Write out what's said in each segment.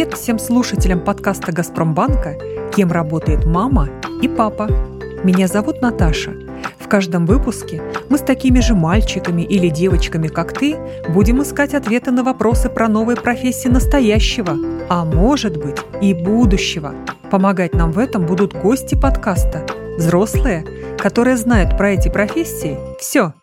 Привет всем слушателям подкаста «Газпромбанка», кем работает мама и папа. Меня зовут Наташа. В каждом выпуске мы с такими же мальчиками или девочками, как ты, будем искать ответы на вопросы про новые профессии настоящего, а может быть и будущего. Помогать нам в этом будут гости подкаста, взрослые, которые знают про эти профессии все –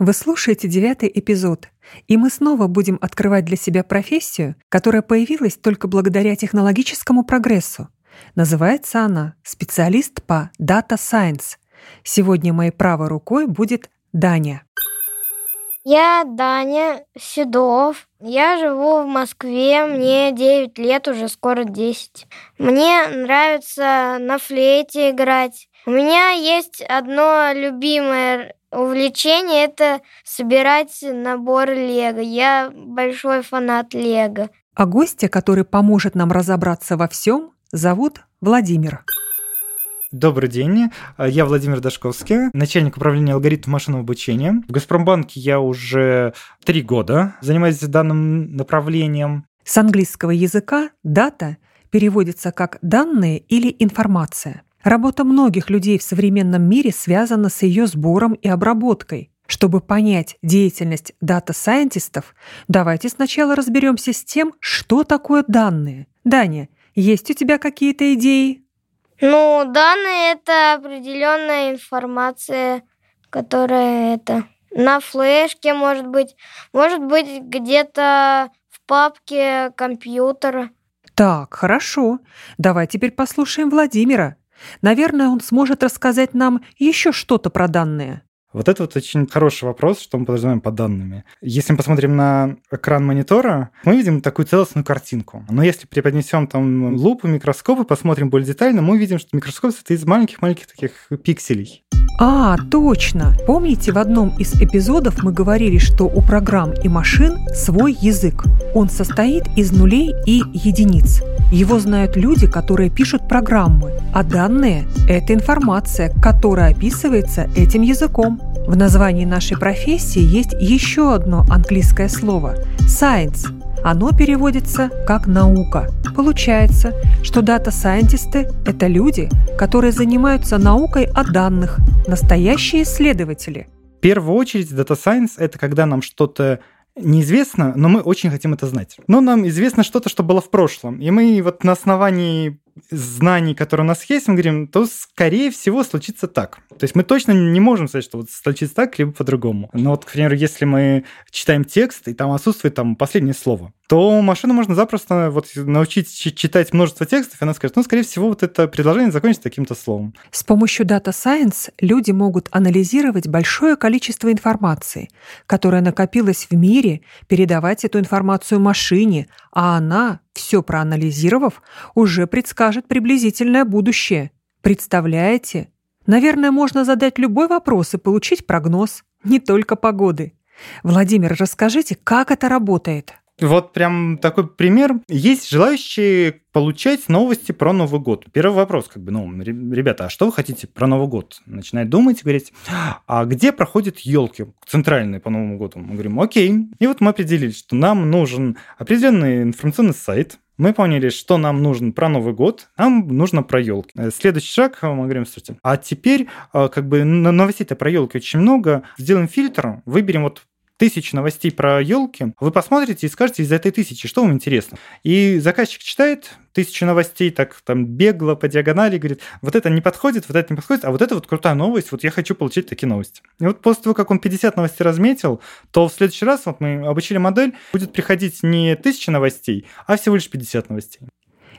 вы слушаете девятый эпизод, и мы снова будем открывать для себя профессию, которая появилась только благодаря технологическому прогрессу. Называется она «Специалист по Data Science». Сегодня моей правой рукой будет Даня. Я Даня Седов. Я живу в Москве, мне 9 лет, уже скоро 10. Мне нравится на флейте играть. У меня есть одно любимое увлечение это собирать набор Лего. Я большой фанат Лего. А гостя, который поможет нам разобраться во всем, зовут Владимир. Добрый день, я Владимир Дашковский, начальник управления алгоритмов машинного обучения. В Газпромбанке я уже три года занимаюсь данным направлением. С английского языка «data» переводится как «данные» или «информация». Работа многих людей в современном мире связана с ее сбором и обработкой. Чтобы понять деятельность дата-сайентистов, давайте сначала разберемся с тем, что такое данные. Даня, есть у тебя какие-то идеи? Ну, данные — это определенная информация, которая это на флешке, может быть, может быть, где-то в папке компьютера. Так, хорошо. Давай теперь послушаем Владимира. Наверное, он сможет рассказать нам еще что-то про данные. Вот это вот очень хороший вопрос, что мы подразумеваем под данными. Если мы посмотрим на экран монитора, мы видим такую целостную картинку. Но если преподнесем там лупу, микроскоп и посмотрим более детально, мы видим, что микроскоп состоит из маленьких-маленьких таких пикселей. А, точно! Помните, в одном из эпизодов мы говорили, что у программ и машин свой язык. Он состоит из нулей и единиц. Его знают люди, которые пишут программы, а данные – это информация, которая описывается этим языком. В названии нашей профессии есть еще одно английское слово – science. Оно переводится как «наука». Получается, что дата-сайентисты – это люди, которые занимаются наукой о данных, настоящие исследователи. В первую очередь, Science – это когда нам что-то неизвестно, но мы очень хотим это знать. Но нам известно что-то, что было в прошлом. И мы вот на основании знаний, которые у нас есть, мы говорим, то, скорее всего, случится так. То есть мы точно не можем сказать, что вот случится так, либо по-другому. Но вот, к примеру, если мы читаем текст, и там отсутствует там последнее слово, то машину можно запросто вот научить читать множество текстов, и она скажет, ну, скорее всего, вот это предложение закончится таким-то словом. С помощью Data Science люди могут анализировать большое количество информации, которая накопилась в мире, передавать эту информацию машине, а она, все проанализировав, уже предскажет приблизительное будущее. Представляете? Наверное, можно задать любой вопрос и получить прогноз, не только погоды. Владимир, расскажите, как это работает? Вот прям такой пример. Есть желающие получать новости про Новый год. Первый вопрос, как бы, ну, ребята, а что вы хотите про Новый год? Начинает думать говорить, а где проходят елки центральные по Новому году? Мы говорим, окей. И вот мы определили, что нам нужен определенный информационный сайт, мы поняли, что нам нужно про Новый год, нам нужно про елки. Э, следующий шаг, мы говорим, слушайте, а теперь э, как бы новостей-то про елки очень много, сделаем фильтр, выберем вот тысяч новостей про елки, вы посмотрите и скажете из этой тысячи, что вам интересно. И заказчик читает тысячу новостей, так там бегло по диагонали, говорит, вот это не подходит, вот это не подходит, а вот это вот крутая новость, вот я хочу получить такие новости. И вот после того, как он 50 новостей разметил, то в следующий раз вот мы обучили модель, будет приходить не тысяча новостей, а всего лишь 50 новостей.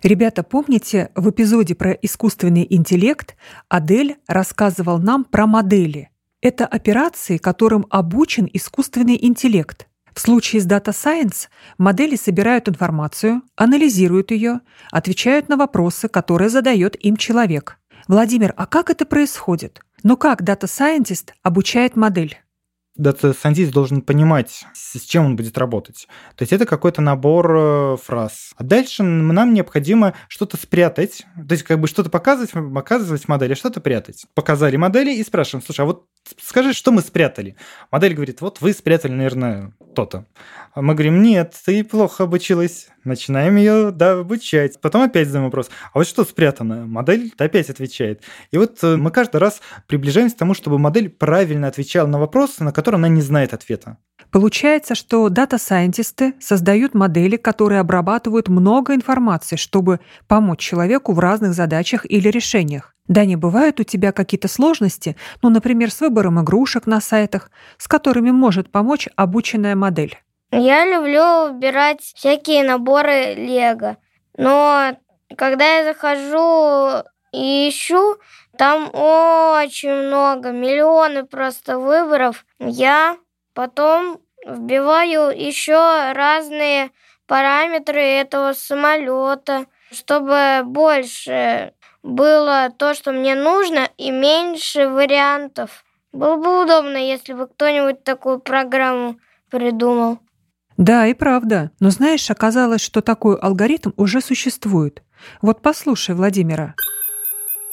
Ребята, помните, в эпизоде про искусственный интеллект Адель рассказывал нам про модели. Это операции, которым обучен искусственный интеллект. В случае с Data Science модели собирают информацию, анализируют ее, отвечают на вопросы, которые задает им человек. Владимир, а как это происходит? Ну как Data Scientist обучает модель? data scientist должен понимать, с чем он будет работать. То есть это какой-то набор э, фраз. А дальше нам необходимо что-то спрятать, то есть как бы что-то показывать, показывать модели, а что-то прятать. Показали модели и спрашиваем, слушай, а вот скажи, что мы спрятали. Модель говорит, вот вы спрятали, наверное, то-то. А мы говорим, нет, ты плохо обучилась. Начинаем ее, да, обучать. Потом опять задаем вопрос, а вот что спрятано? Модель опять отвечает. И вот э, мы каждый раз приближаемся к тому, чтобы модель правильно отвечала на вопросы, на которые она не знает ответа. Получается, что дата-сайентисты создают модели, которые обрабатывают много информации, чтобы помочь человеку в разных задачах или решениях. Да, не бывают у тебя какие-то сложности, ну, например, с выбором игрушек на сайтах, с которыми может помочь обученная модель. Я люблю выбирать всякие наборы Лего. Но когда я захожу и ищу, там очень много, миллионы просто выборов. Я потом вбиваю еще разные параметры этого самолета, чтобы больше было то, что мне нужно, и меньше вариантов. Было бы удобно, если бы кто-нибудь такую программу придумал. Да, и правда. Но знаешь, оказалось, что такой алгоритм уже существует. Вот послушай Владимира.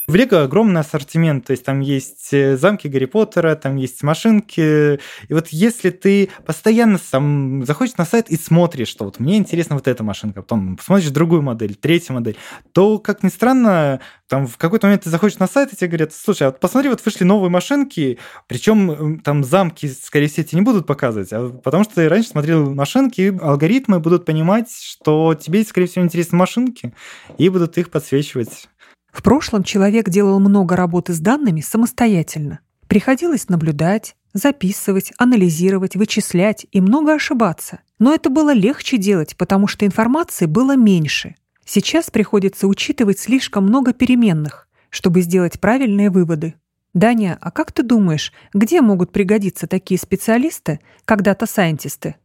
В Лего огромный ассортимент, то есть там есть э, замки Гарри Поттера, там есть машинки. И вот если ты постоянно сам заходишь на сайт и смотришь, что вот мне интересна вот эта машинка, потом смотришь другую модель, третью модель, то, как ни странно, там в какой-то момент ты заходишь на сайт и тебе говорят, слушай, а вот посмотри, вот вышли новые машинки, причем там замки, скорее всего, тебе не будут показывать, а потому что ты раньше смотрел машинки, и алгоритмы будут понимать, что тебе, скорее всего, интересны машинки, и будут их подсвечивать. В прошлом человек делал много работы с данными самостоятельно. Приходилось наблюдать, записывать, анализировать, вычислять и много ошибаться. Но это было легче делать, потому что информации было меньше. Сейчас приходится учитывать слишком много переменных, чтобы сделать правильные выводы. Даня, а как ты думаешь, где могут пригодиться такие специалисты, как дата-сайентисты?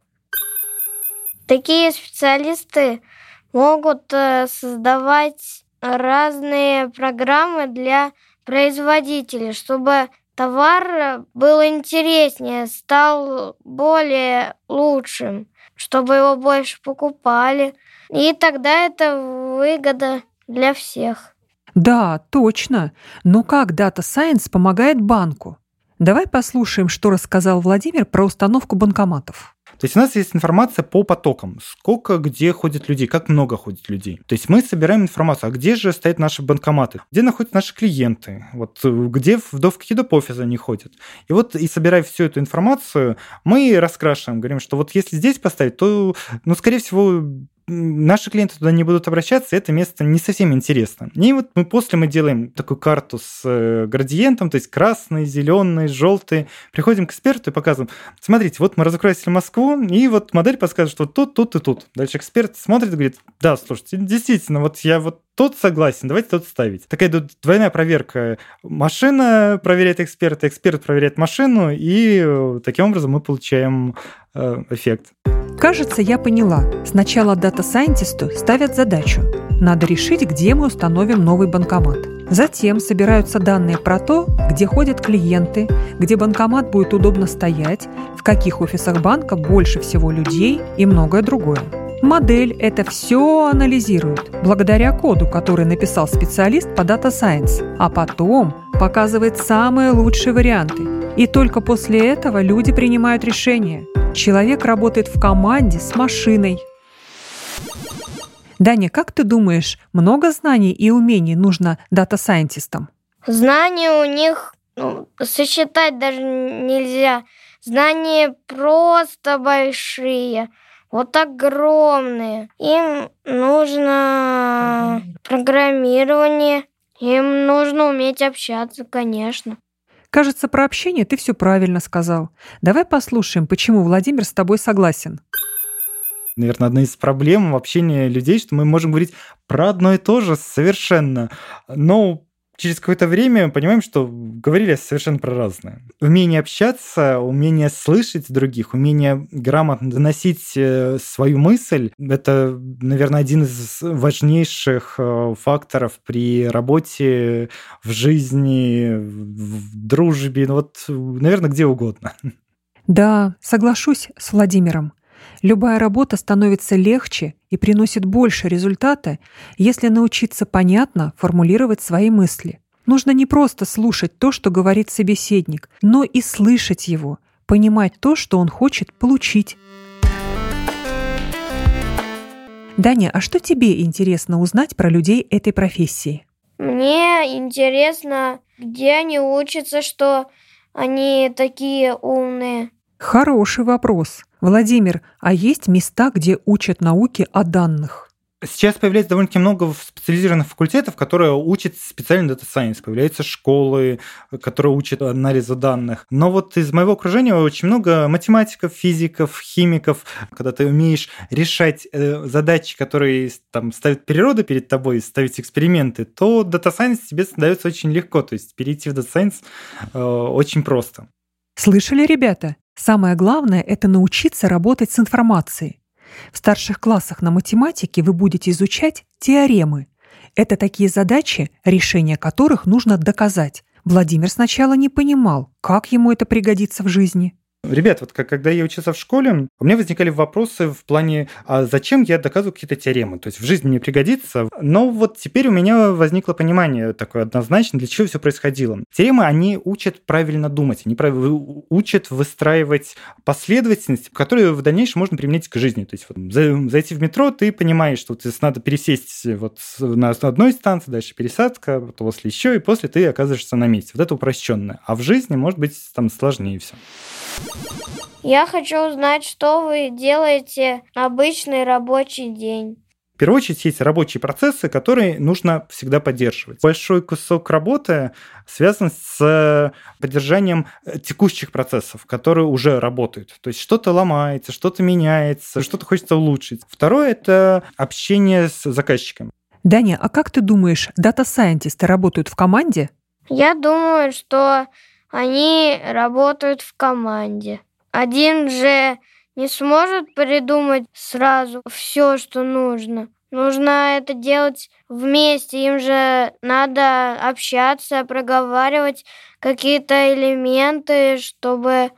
Такие специалисты могут э, создавать разные программы для производителей, чтобы товар был интереснее, стал более лучшим, чтобы его больше покупали. И тогда это выгода для всех. Да, точно. Но как Data Science помогает банку? Давай послушаем, что рассказал Владимир про установку банкоматов. То есть у нас есть информация по потокам, сколько где ходит людей, как много ходит людей. То есть мы собираем информацию, а где же стоят наши банкоматы, где находятся наши клиенты, вот где в, в какие доп. офисы они ходят. И вот и собирая всю эту информацию, мы раскрашиваем, говорим, что вот если здесь поставить, то, ну, скорее всего, наши клиенты туда не будут обращаться, это место не совсем интересно. И вот мы после мы делаем такую карту с э, градиентом, то есть красный, зеленый, желтый. Приходим к эксперту и показываем, смотрите, вот мы разукрасили Москву, и вот модель подсказывает, что тут, тут и тут. Дальше эксперт смотрит и говорит, да, слушайте, действительно, вот я вот тот согласен, давайте тот ставить. Такая двойная проверка. Машина проверяет эксперта, эксперт проверяет машину, и э, таким образом мы получаем э, эффект. Кажется, я поняла. Сначала дата-сайентисту ставят задачу. Надо решить, где мы установим новый банкомат. Затем собираются данные про то, где ходят клиенты, где банкомат будет удобно стоять, в каких офисах банка больше всего людей и многое другое. Модель это все анализирует благодаря коду, который написал специалист по Data Science, а потом показывает самые лучшие варианты. И только после этого люди принимают решение. Человек работает в команде с машиной. Даня, как ты думаешь, много знаний и умений нужно дата-сайентистам? Знания у них ну, сосчитать даже нельзя. Знания просто большие вот огромные. Им нужно программирование, им нужно уметь общаться, конечно. Кажется, про общение ты все правильно сказал. Давай послушаем, почему Владимир с тобой согласен. Наверное, одна из проблем в общении людей, что мы можем говорить про одно и то же совершенно, но через какое-то время понимаем, что говорили совершенно про разное. Умение общаться, умение слышать других, умение грамотно доносить э, свою мысль – это, наверное, один из важнейших э, факторов при работе, в жизни, в дружбе, ну вот, наверное, где угодно. Да, соглашусь с Владимиром. Любая работа становится легче и приносит больше результата, если научиться понятно формулировать свои мысли. Нужно не просто слушать то, что говорит собеседник, но и слышать его, понимать то, что он хочет получить. Даня, а что тебе интересно узнать про людей этой профессии? Мне интересно, где они учатся, что они такие умные. Хороший вопрос. Владимир, а есть места, где учат науки о данных? Сейчас появляется довольно-таки много специализированных факультетов, которые учат специально Data Science. Появляются школы, которые учат анализу данных. Но вот из моего окружения очень много математиков, физиков, химиков. Когда ты умеешь решать э, задачи, которые там ставит природа перед тобой, ставить эксперименты, то Data Science тебе дается очень легко. То есть перейти в Data Science э, очень просто. Слышали, ребята? Самое главное – это научиться работать с информацией. В старших классах на математике вы будете изучать теоремы. Это такие задачи, решение которых нужно доказать. Владимир сначала не понимал, как ему это пригодится в жизни. Ребят, вот когда я учился в школе, у меня возникали вопросы в плане, а зачем я доказываю какие-то теоремы? То есть в жизни мне пригодится. Но вот теперь у меня возникло понимание такое однозначно, для чего все происходило. Теоремы, они учат правильно думать, они учат выстраивать последовательность, которую в дальнейшем можно применить к жизни. То есть вот, зайти в метро, ты понимаешь, что тебе надо пересесть вот на одной станции, дальше пересадка, после еще, и после ты оказываешься на месте. Вот это упрощенное. А в жизни может быть там сложнее все. Я хочу узнать, что вы делаете обычный рабочий день. В первую очередь есть рабочие процессы, которые нужно всегда поддерживать. Большой кусок работы связан с поддержанием текущих процессов, которые уже работают. То есть что-то ломается, что-то меняется, что-то хочется улучшить. Второе – это общение с заказчиком. Даня, а как ты думаешь, дата-сайентисты работают в команде? Я думаю, что они работают в команде. Один же не сможет придумать сразу все, что нужно. Нужно это делать вместе. Им же надо общаться, проговаривать какие-то элементы, чтобы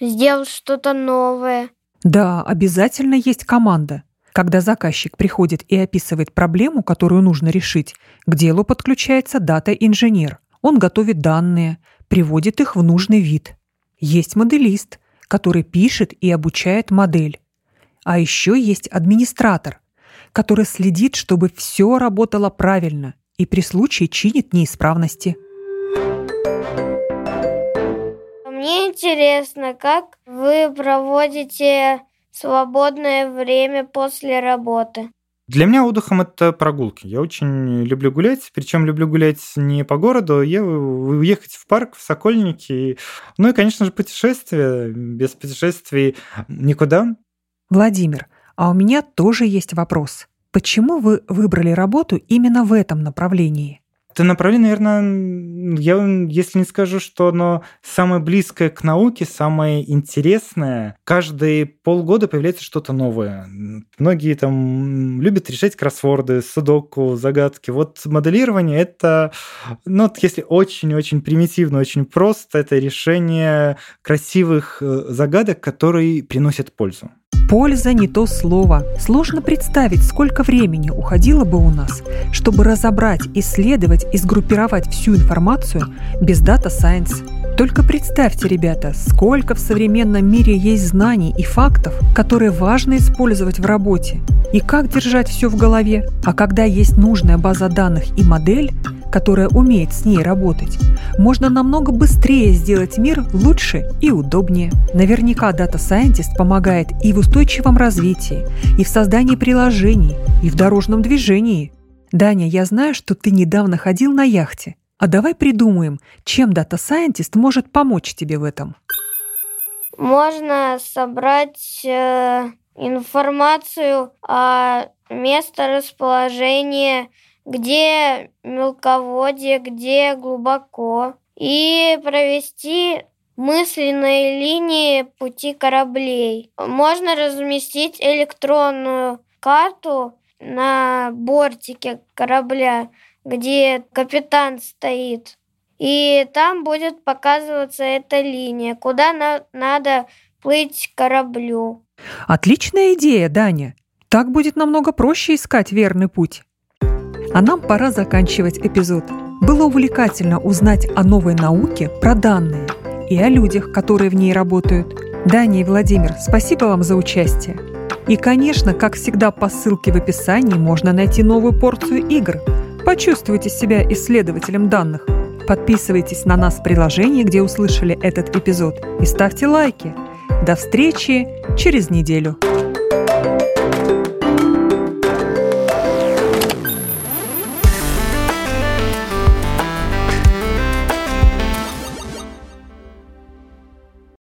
сделать что-то новое. Да, обязательно есть команда. Когда заказчик приходит и описывает проблему, которую нужно решить, к делу подключается дата-инженер. Он готовит данные, приводит их в нужный вид. Есть моделист, который пишет и обучает модель. А еще есть администратор, который следит, чтобы все работало правильно и при случае чинит неисправности. Мне интересно, как вы проводите свободное время после работы. Для меня отдыхом это прогулки. Я очень люблю гулять, причем люблю гулять не по городу, я уехать в парк, в Сокольники. Ну и, конечно же, путешествия. Без путешествий никуда. Владимир, а у меня тоже есть вопрос. Почему вы выбрали работу именно в этом направлении? Это направление, наверное, я если не скажу, что оно самое близкое к науке, самое интересное, каждые полгода появляется что-то новое. Многие там любят решать кроссворды, судоку, загадки. Вот моделирование — это, ну, если очень-очень примитивно, очень просто, это решение красивых э, загадок, которые приносят пользу. Польза не то слово. Сложно представить, сколько времени уходило бы у нас, чтобы разобрать, исследовать и сгруппировать всю информацию без Data Science. Только представьте, ребята, сколько в современном мире есть знаний и фактов, которые важно использовать в работе, и как держать все в голове. А когда есть нужная база данных и модель, которая умеет с ней работать, можно намного быстрее сделать мир лучше и удобнее. Наверняка Data Scientist помогает и в устойчивом развитии, и в создании приложений, и в дорожном движении. Даня, я знаю, что ты недавно ходил на яхте. А давай придумаем, чем Data Scientist может помочь тебе в этом. Можно собрать э, информацию о месторасположении где мелководье, где глубоко, и провести мысленные линии пути кораблей. Можно разместить электронную карту на бортике корабля, где капитан стоит. И там будет показываться эта линия, куда на надо плыть кораблю. Отличная идея, Даня. Так будет намного проще искать верный путь. А нам пора заканчивать эпизод. Было увлекательно узнать о новой науке про данные и о людях, которые в ней работают. Даня и Владимир, спасибо вам за участие. И, конечно, как всегда, по ссылке в описании можно найти новую порцию игр. Почувствуйте себя исследователем данных. Подписывайтесь на нас в приложении, где услышали этот эпизод, и ставьте лайки. До встречи через неделю.